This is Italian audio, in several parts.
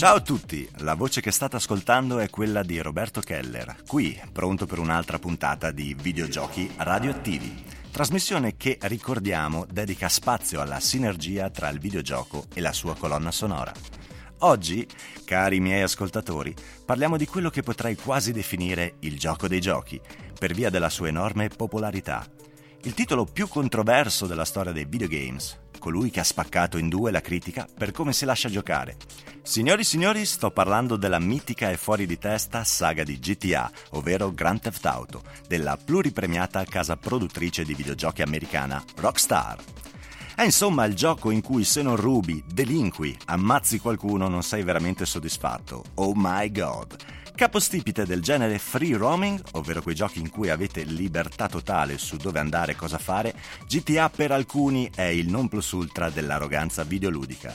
Ciao a tutti, la voce che state ascoltando è quella di Roberto Keller, qui pronto per un'altra puntata di videogiochi radioattivi. Trasmissione che, ricordiamo, dedica spazio alla sinergia tra il videogioco e la sua colonna sonora. Oggi, cari miei ascoltatori, parliamo di quello che potrei quasi definire il gioco dei giochi, per via della sua enorme popolarità. Il titolo più controverso della storia dei videogames, colui che ha spaccato in due la critica per come si lascia giocare. Signori e signori, sto parlando della mitica e fuori di testa saga di GTA, ovvero Grand Theft Auto, della pluripremiata casa produttrice di videogiochi americana Rockstar. È insomma il gioco in cui se non rubi, delinqui, ammazzi qualcuno non sei veramente soddisfatto. Oh my god! Capostipite del genere free roaming, ovvero quei giochi in cui avete libertà totale su dove andare e cosa fare, GTA per alcuni è il non plus ultra dell'arroganza videoludica.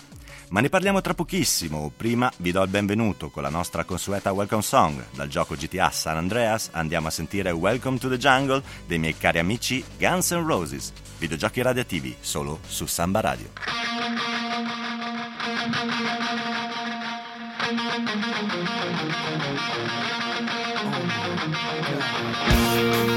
Ma ne parliamo tra pochissimo, prima vi do il benvenuto con la nostra consueta welcome song. Dal gioco GTA San Andreas andiamo a sentire Welcome to the Jungle dei miei cari amici Guns N' Roses, videogiochi radioattivi solo su Samba Radio. E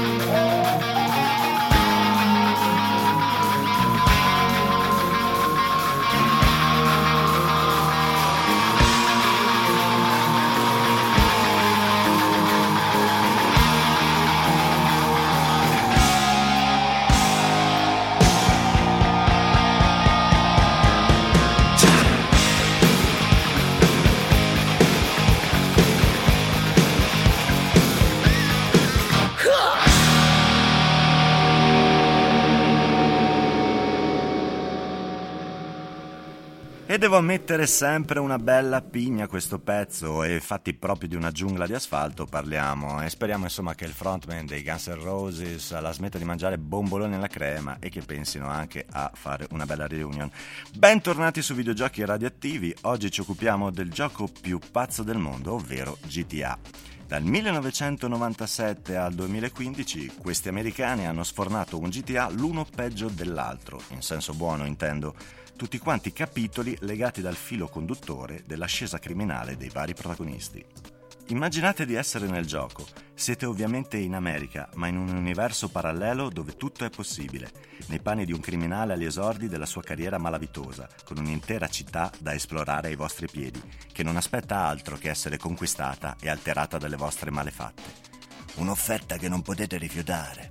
devo ammettere sempre una bella pigna questo pezzo e fatti proprio di una giungla di asfalto parliamo e speriamo insomma che il frontman dei Guns N' Roses la smetta di mangiare bomboloni alla crema e che pensino anche a fare una bella reunion. Bentornati su Videogiochi Radioattivi, oggi ci occupiamo del gioco più pazzo del mondo, ovvero GTA. Dal 1997 al 2015 questi americani hanno sfornato un GTA l'uno peggio dell'altro, in senso buono intendo tutti quanti capitoli legati dal filo conduttore dell'ascesa criminale dei vari protagonisti. Immaginate di essere nel gioco. Siete ovviamente in America, ma in un universo parallelo dove tutto è possibile, nei panni di un criminale agli esordi della sua carriera malavitosa, con un'intera città da esplorare ai vostri piedi, che non aspetta altro che essere conquistata e alterata dalle vostre malefatte. Un'offerta che non potete rifiutare.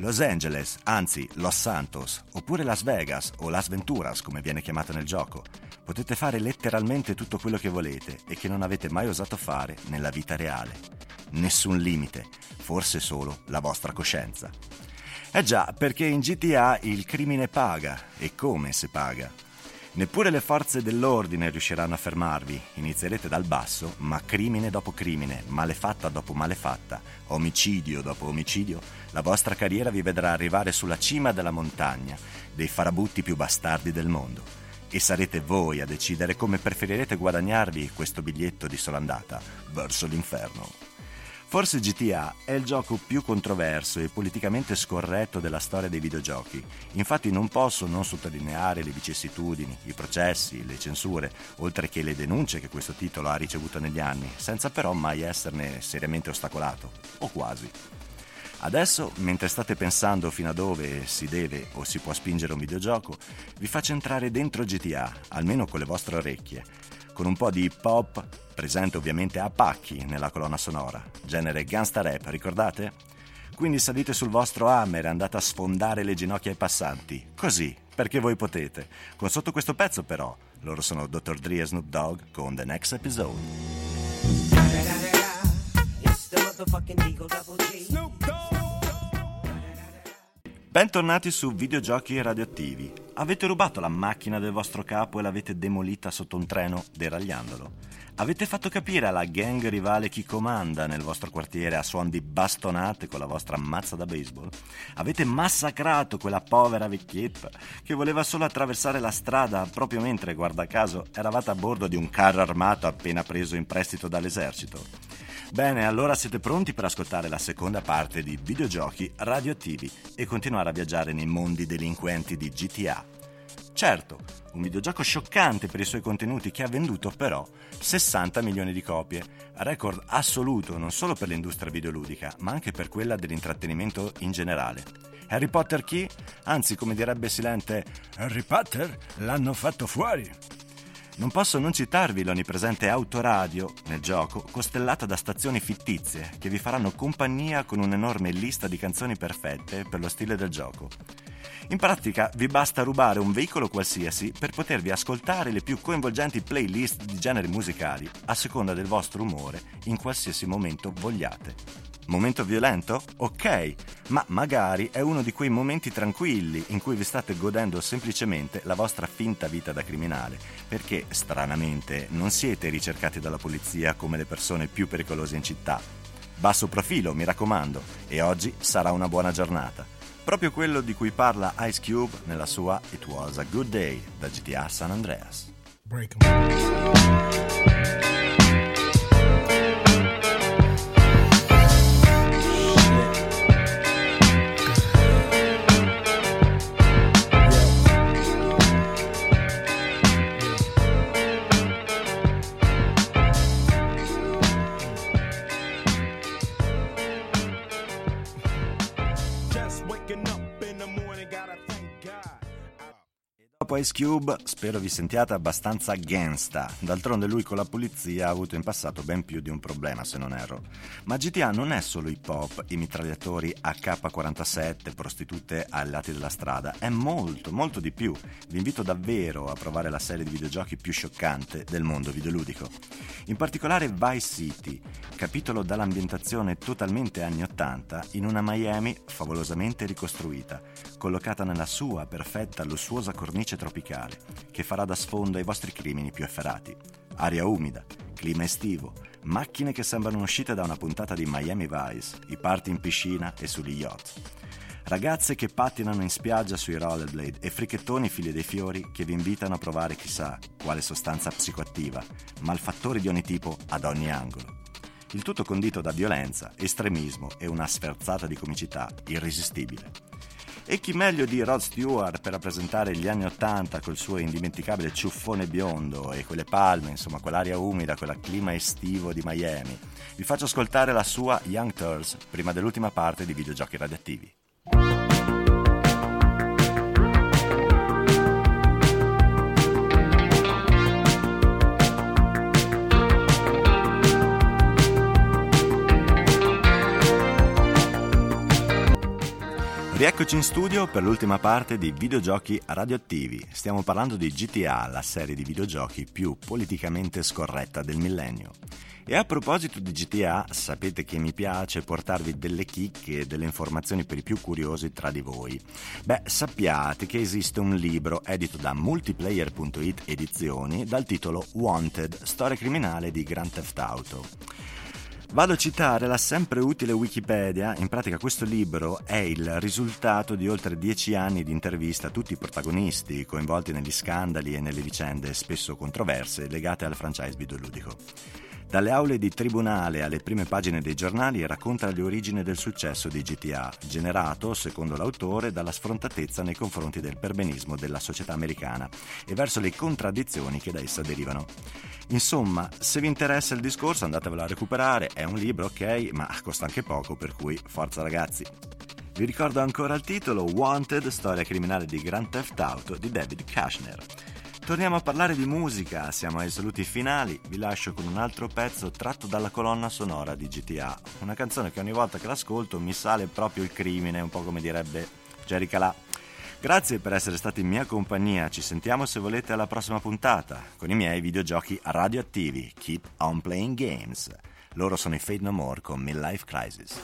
Los Angeles, anzi Los Santos, oppure Las Vegas o Las Venturas come viene chiamata nel gioco. Potete fare letteralmente tutto quello che volete e che non avete mai osato fare nella vita reale. Nessun limite, forse solo la vostra coscienza. Eh già, perché in GTA il crimine paga, e come se paga. Neppure le forze dell'ordine riusciranno a fermarvi. Inizierete dal basso, ma crimine dopo crimine, malefatta dopo malefatta, omicidio dopo omicidio, la vostra carriera vi vedrà arrivare sulla cima della montagna, dei farabutti più bastardi del mondo. E sarete voi a decidere come preferirete guadagnarvi questo biglietto di sola andata verso l'inferno. Forse GTA è il gioco più controverso e politicamente scorretto della storia dei videogiochi. Infatti non posso non sottolineare le vicissitudini, i processi, le censure, oltre che le denunce che questo titolo ha ricevuto negli anni, senza però mai esserne seriamente ostacolato, o quasi. Adesso, mentre state pensando fino a dove si deve o si può spingere un videogioco, vi faccio entrare dentro GTA, almeno con le vostre orecchie, con un po' di hip hop, presente ovviamente a pacchi nella colonna sonora, genere gangsta rap, ricordate? Quindi salite sul vostro hammer e andate a sfondare le ginocchia ai passanti, così, perché voi potete. Con sotto questo pezzo però, loro sono Dr. Dre e Snoop Dogg con The Next Episode. Bentornati su Videogiochi Radioattivi. Avete rubato la macchina del vostro capo e l'avete demolita sotto un treno deragliandolo? Avete fatto capire alla gang rivale chi comanda nel vostro quartiere a suon di bastonate con la vostra mazza da baseball? Avete massacrato quella povera vecchietta che voleva solo attraversare la strada proprio mentre, guarda caso, eravate a bordo di un carro armato appena preso in prestito dall'esercito? Bene, allora siete pronti per ascoltare la seconda parte di videogiochi radioattivi e continuare a viaggiare nei mondi delinquenti di GTA. Certo, un videogioco scioccante per i suoi contenuti che ha venduto però 60 milioni di copie, record assoluto non solo per l'industria videoludica, ma anche per quella dell'intrattenimento in generale. Harry Potter chi? Anzi, come direbbe Silente, Harry Potter l'hanno fatto fuori. Non posso non citarvi l'onnipresente autoradio nel gioco, costellata da stazioni fittizie che vi faranno compagnia con un'enorme lista di canzoni perfette per lo stile del gioco. In pratica vi basta rubare un veicolo qualsiasi per potervi ascoltare le più coinvolgenti playlist di generi musicali a seconda del vostro umore in qualsiasi momento vogliate. Momento violento? Ok, ma magari è uno di quei momenti tranquilli in cui vi state godendo semplicemente la vostra finta vita da criminale, perché stranamente non siete ricercati dalla polizia come le persone più pericolose in città. Basso profilo, mi raccomando, e oggi sarà una buona giornata proprio quello di cui parla Ice Cube nella sua It Was a Good Day da GTA San Andreas. Break dopo Ice Cube spero vi sentiate abbastanza gangsta. D'altronde lui con la polizia ha avuto in passato ben più di un problema, se non erro. Ma GTA non è solo hip hop, i mitragliatori AK-47, prostitute ai lati della strada, è molto, molto di più. Vi invito davvero a provare la serie di videogiochi più scioccante del mondo videoludico. In particolare Vice City, capitolo dall'ambientazione totalmente anni 80 in una Miami favolosamente ricostruita, collocata nella sua perfetta lussuosa cornice tropicale, che farà da sfondo ai vostri crimini più efferati. Aria umida, clima estivo, macchine che sembrano uscite da una puntata di Miami Vice, i party in piscina e sugli yacht. Ragazze che pattinano in spiaggia sui rollerblade e fricchettoni figli dei fiori che vi invitano a provare chissà quale sostanza psicoattiva, malfattori di ogni tipo ad ogni angolo. Il tutto condito da violenza, estremismo e una sferzata di comicità irresistibile. E chi meglio di Rod Stewart per rappresentare gli anni Ottanta col suo indimenticabile ciuffone biondo e quelle palme, insomma quell'aria umida, quel clima estivo di Miami. Vi faccio ascoltare la sua Young Turtles prima dell'ultima parte di videogiochi radioattivi. Rieccoci in studio per l'ultima parte di videogiochi radioattivi. Stiamo parlando di GTA, la serie di videogiochi più politicamente scorretta del millennio. E a proposito di GTA, sapete che mi piace portarvi delle chicche e delle informazioni per i più curiosi tra di voi. Beh, sappiate che esiste un libro edito da multiplayer.it edizioni dal titolo Wanted, storia criminale di Grand Theft Auto. Vado a citare la sempre utile Wikipedia, in pratica questo libro è il risultato di oltre dieci anni di intervista a tutti i protagonisti coinvolti negli scandali e nelle vicende spesso controverse legate al franchise videoludico. Dalle aule di tribunale alle prime pagine dei giornali racconta le origini del successo di GTA, generato, secondo l'autore, dalla sfrontatezza nei confronti del perbenismo della società americana e verso le contraddizioni che da essa derivano. Insomma, se vi interessa il discorso andatevelo a recuperare, è un libro ok, ma costa anche poco, per cui forza ragazzi. Vi ricordo ancora il titolo Wanted, storia criminale di Grand Theft Auto di David Kushner. Torniamo a parlare di musica, siamo ai saluti finali, vi lascio con un altro pezzo tratto dalla colonna sonora di GTA, una canzone che ogni volta che l'ascolto mi sale proprio il crimine, un po' come direbbe Jerry Calà. Grazie per essere stati in mia compagnia, ci sentiamo se volete alla prossima puntata con i miei videogiochi radioattivi, Keep on Playing Games. Loro sono i Fade No More con Midlife Crisis.